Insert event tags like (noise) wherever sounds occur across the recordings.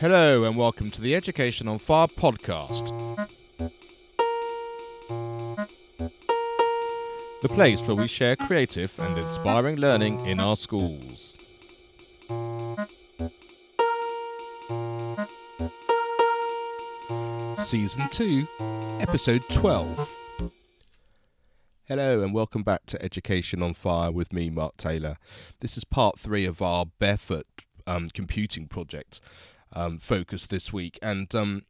Hello, and welcome to the Education on Fire podcast. The place where we share creative and inspiring learning in our schools. Season 2, Episode 12. Hello, and welcome back to Education on Fire with me, Mark Taylor. This is part three of our Barefoot um, computing project um, focus this week, and um,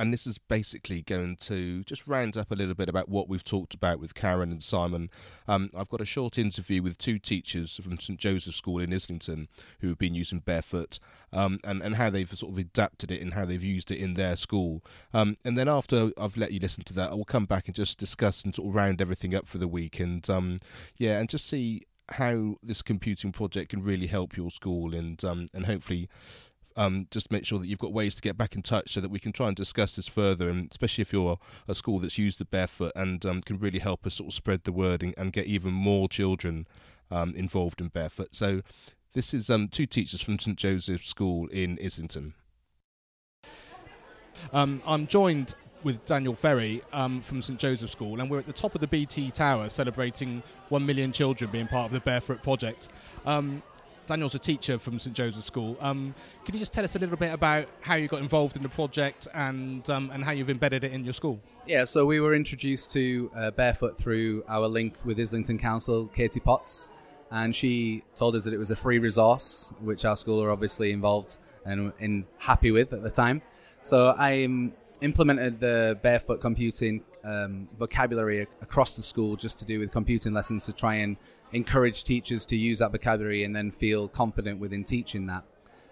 and this is basically going to just round up a little bit about what we've talked about with Karen and Simon. Um, I've got a short interview with two teachers from St Joseph's School in Islington who have been using Barefoot um, and, and how they've sort of adapted it and how they've used it in their school. Um, and then after I've let you listen to that, I will come back and just discuss and sort of round everything up for the week and um, yeah, and just see how this computing project can really help your school and um, and hopefully um, just make sure that you've got ways to get back in touch so that we can try and discuss this further, and especially if you're a school that's used the barefoot and um, can really help us sort of spread the word and, and get even more children um, involved in barefoot. So, this is um, two teachers from St Joseph's School in Islington. Um, I'm joined with Daniel Ferry um, from St Joseph's School, and we're at the top of the BT Tower celebrating 1 million children being part of the Barefoot Project. Um, Daniel's a teacher from St Joseph's School. Um, can you just tell us a little bit about how you got involved in the project and um, and how you've embedded it in your school? Yeah, so we were introduced to uh, Barefoot through our link with Islington Council, Katie Potts, and she told us that it was a free resource, which our school are obviously involved and in happy with at the time. So I um, implemented the Barefoot computing um, vocabulary across the school just to do with computing lessons to try and encourage teachers to use that vocabulary and then feel confident within teaching that.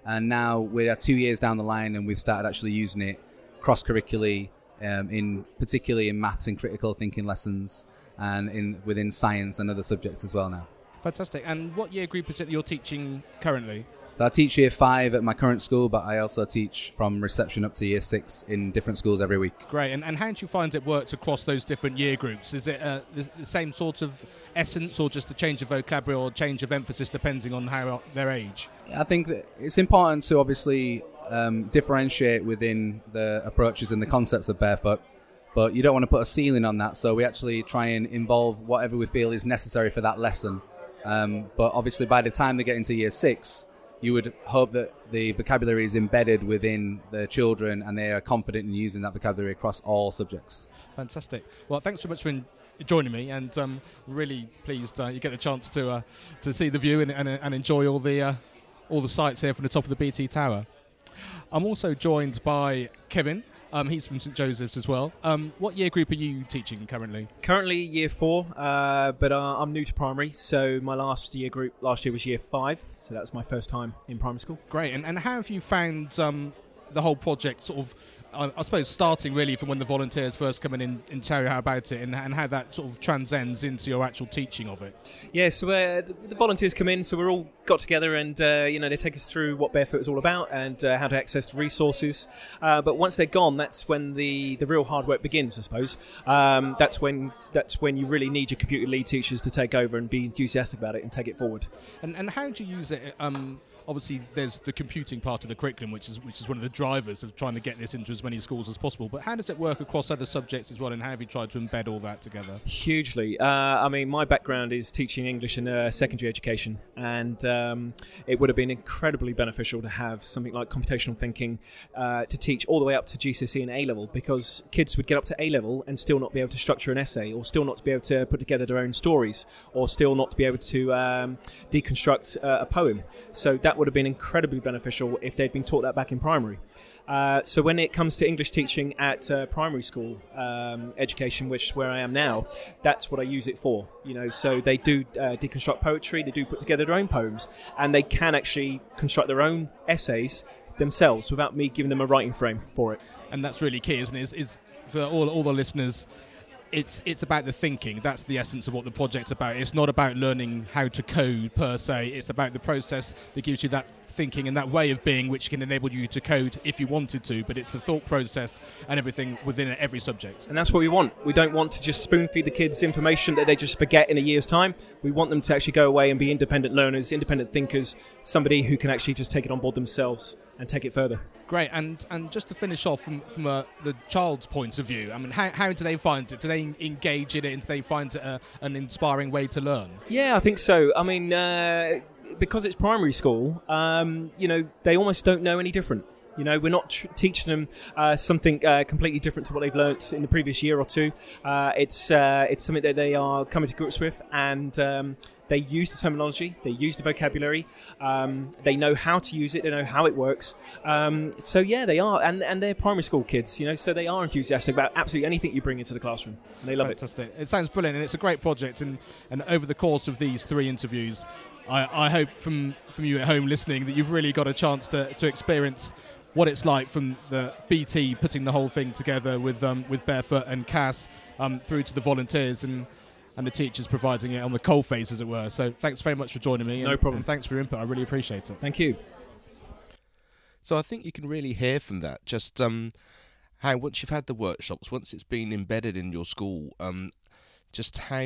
And now we're two years down the line and we've started actually using it cross curricularly, um, in particularly in maths and critical thinking lessons, and in within science and other subjects as well now. Fantastic. And what year group is it that you're teaching currently? So I teach year five at my current school, but I also teach from reception up to year six in different schools every week. Great. And, and how do you find it works across those different year groups? Is it uh, the, same sort of essence or just a change of vocabulary or change of emphasis depending on how their age? I think that it's important to obviously um, differentiate within the approaches and the concepts of barefoot. But you don't want to put a ceiling on that, so we actually try and involve whatever we feel is necessary for that lesson. Um, but obviously, by the time they get into year six, you would hope that the vocabulary is embedded within the children and they are confident in using that vocabulary across all subjects. Fantastic. Well, thanks so much for in- joining me, and um, really pleased uh, you get the chance to uh, to see the view and, and, and enjoy all the uh, all the sights here from the top of the BT Tower. I'm also joined by Kevin. Um, he's from St Joseph's as well. Um, what year group are you teaching currently? Currently year four, uh, but uh, I'm new to primary, so my last year group last year was year five, so that's my first time in primary school. Great, and, and how have you found um, the whole project sort of I, I, suppose starting really from when the volunteers first come in and, tell you how about it and, and, how that sort of transcends into your actual teaching of it. Yeah, so uh, the, the, volunteers come in, so we're all got together and uh, you know they take us through what Barefoot is all about and uh, how to access the resources. Uh, but once they're gone, that's when the, the real hard work begins, I suppose. Um, that's when that's when you really need your computer lead teachers to take over and be enthusiastic about it and take it forward. And, and how do you use it? Um, obviously there's the computing part of the curriculum, which is which is one of the drivers of trying to get this into as many schools as possible. But how does it work across other subjects as well, and how have you tried to embed all that together? Hugely. Uh, I mean, my background is teaching English in uh, secondary education, and um, it would have been incredibly beneficial to have something like computational thinking uh, to teach all the way up to GCSE and A level, because kids would get up to A level and still not be able to structure an essay, or still not be able to put together their own stories, or still not be able to um, deconstruct uh, a poem. So that would have been incredibly beneficial if they'd been taught that back in primary. Uh, so when it comes to English teaching at uh, primary school um, education, which is where I am now, that's what I use it for. You know, so they do uh, deconstruct poetry, they do put together their own poems, and they can actually construct their own essays themselves without me giving them a writing frame for it. And that's really key, isn't it? Is, is for all all the listeners it's it's about the thinking. That's the essence of what the project's about. It's not about learning how to code per se. It's about the process that gives you that thinking and that way of being, which can enable you to code if you wanted to. But it's the thought process and everything within every subject. And that's what we want. We don't want to just spoon feed the kids information that they just forget in a year's time. We want them to actually go away and be independent learners, independent thinkers, somebody who can actually just take it on board themselves and take it further. Great, and and just to finish off from from uh, the child's point of view, I mean, how, how do they find it? Do they engage in it, and do they find it a, an inspiring way to learn? Yeah, I think so. I mean, uh, because it's primary school, um, you know, they almost don't know any different. You know, we're not tr- teaching them uh, something uh, completely different to what they've learnt in the previous year or two. Uh, it's uh, it's something that they are coming to grips with, and um, they use the terminology, they use the vocabulary, um, they know how to use it, they know how it works. Um, so yeah, they are, and and they're primary school kids, you know, so they are enthusiastic about absolutely anything you bring into the classroom, and they love Fantastic. it. It sounds brilliant, and it's a great project. And and over the course of these three interviews, I, I hope from from you at home listening that you've really got a chance to to experience what it's like from the BT putting the whole thing together with um, with Barefoot and CAS um, through to the volunteers and and the teachers providing it on the coal face, as it were. So thanks very much for joining me. No and, problem. And thanks for your input. I really appreciate it. Thank you. So I think you can really hear from that just um, how once you've had the workshops, once it's been embedded in your school, um, just how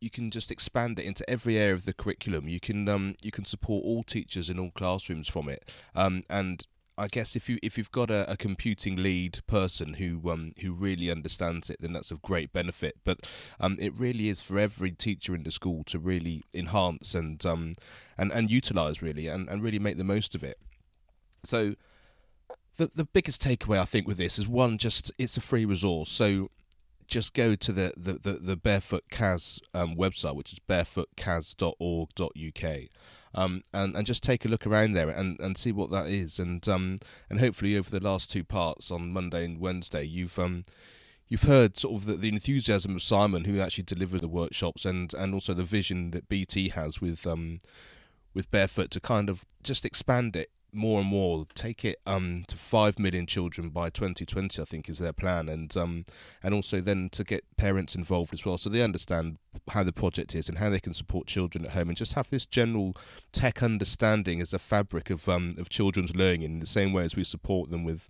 you can just expand it into every area of the curriculum. You can um, you can support all teachers in all classrooms from it, um, and I guess if you if you've got a, a computing lead person who um who really understands it, then that's of great benefit. But um, it really is for every teacher in the school to really enhance and um and and utilize really and, and really make the most of it. So the the biggest takeaway I think with this is one, just it's a free resource. So just go to the the the, the Barefoot CAS um, website, which is barefootcas.org.uk. Um, and, and just take a look around there and, and see what that is. And um, and hopefully over the last two parts on Monday and Wednesday you've um, you've heard sort of the, the enthusiasm of Simon who actually delivered the workshops and, and also the vision that BT has with um, with Barefoot to kind of just expand it more and more, take it um to five million children by 2020, I think is their plan, and um and also then to get parents involved as well, so they understand how the project is and how they can support children at home, and just have this general tech understanding as a fabric of um of children's learning in the same way as we support them with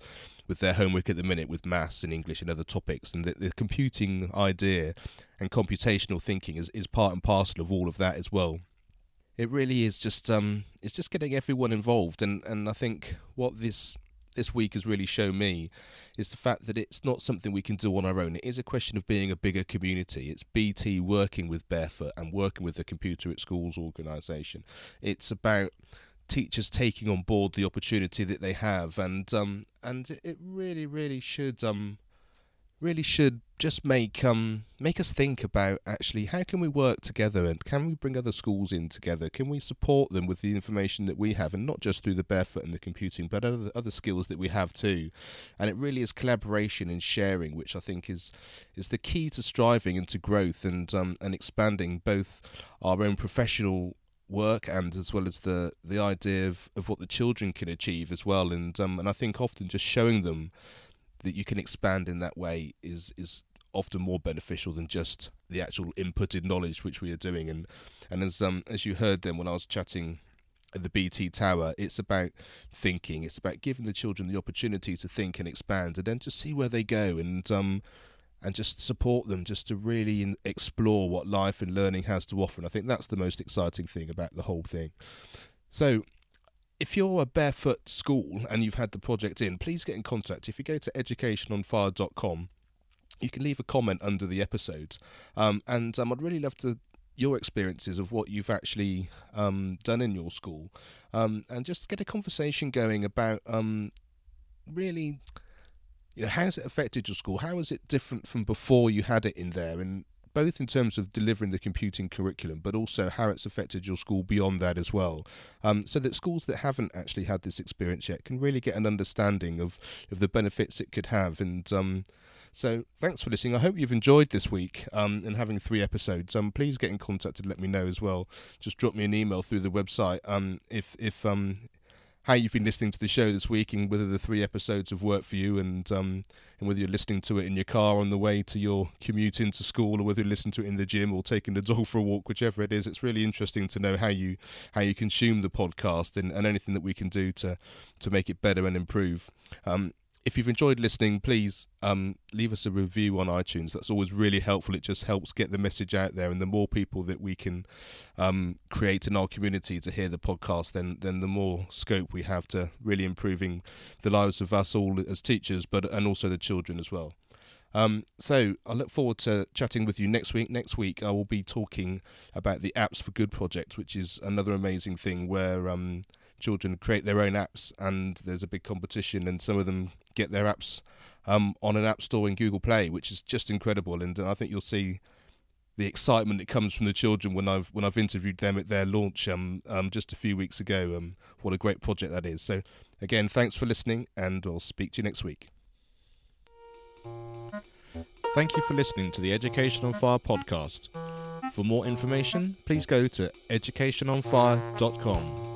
with their homework at the minute with maths and English and other topics, and the, the computing idea and computational thinking is, is part and parcel of all of that as well it really is just um it's just getting everyone involved and and I think what this this week has really shown me is the fact that it's not something we can do on our own. It is a question of being a bigger community. It's BT working with Barefoot and working with the Computer at Schools organisation. It's about teachers taking on board the opportunity that they have, and um, and it really, really should um, really should just make um make us think about actually how can we work together and can we bring other schools in together? Can we support them with the information that we have and not just through the barefoot and the computing but other other skills that we have too? And it really is collaboration and sharing which I think is is the key to striving and to growth and um and expanding both our own professional work and as well as the the idea of, of what the children can achieve as well. And um and I think often just showing them that you can expand in that way is is often more beneficial than just the actual inputted knowledge which we are doing. And and as um as you heard then when I was chatting at the BT Tower it's about thinking. It's about giving the children the opportunity to think and expand and then just see where they go and um and just support them just to really explore what life and learning has to offer. And I think that's the most exciting thing about the whole thing. So if you're a barefoot school and you've had the project in, please get in contact. If you go to educationonfire.com, you can leave a comment under the episode, um, and um, I'd really love to your experiences of what you've actually um, done in your school, um, and just get a conversation going about um, really, you know, how has it affected your school? How is it different from before you had it in there, and both in terms of delivering the computing curriculum, but also how it's affected your school beyond that as well. Um, so that schools that haven't actually had this experience yet can really get an understanding of, of the benefits it could have. And um, so thanks for listening. I hope you've enjoyed this week um, and having three episodes. Um, please get in contact and let me know as well. Just drop me an email through the website um, if if um, how you've been listening to the show this week and whether the three episodes have worked for you and um, and whether you're listening to it in your car on the way to your commute into school or whether you listen to it in the gym or taking the (laughs) dog for a walk, whichever it is. It's really interesting to know how you how you consume the podcast and, and anything that we can do to to make it better and improve. Um, if you've enjoyed listening, please um, leave us a review on iTunes. That's always really helpful. It just helps get the message out there, and the more people that we can um, create in our community to hear the podcast, then then the more scope we have to really improving the lives of us all as teachers, but and also the children as well. Um, so I look forward to chatting with you next week. Next week I will be talking about the Apps for Good project, which is another amazing thing where um, children create their own apps and there's a big competition and some of them get their apps um, on an app store in Google Play, which is just incredible. And I think you'll see the excitement that comes from the children when I've when I've interviewed them at their launch um, um, just a few weeks ago. Um, what a great project that is! So again, thanks for listening, and I'll speak to you next week. Thank you for listening to the Education on Fire podcast. For more information, please go to educationonfire.com.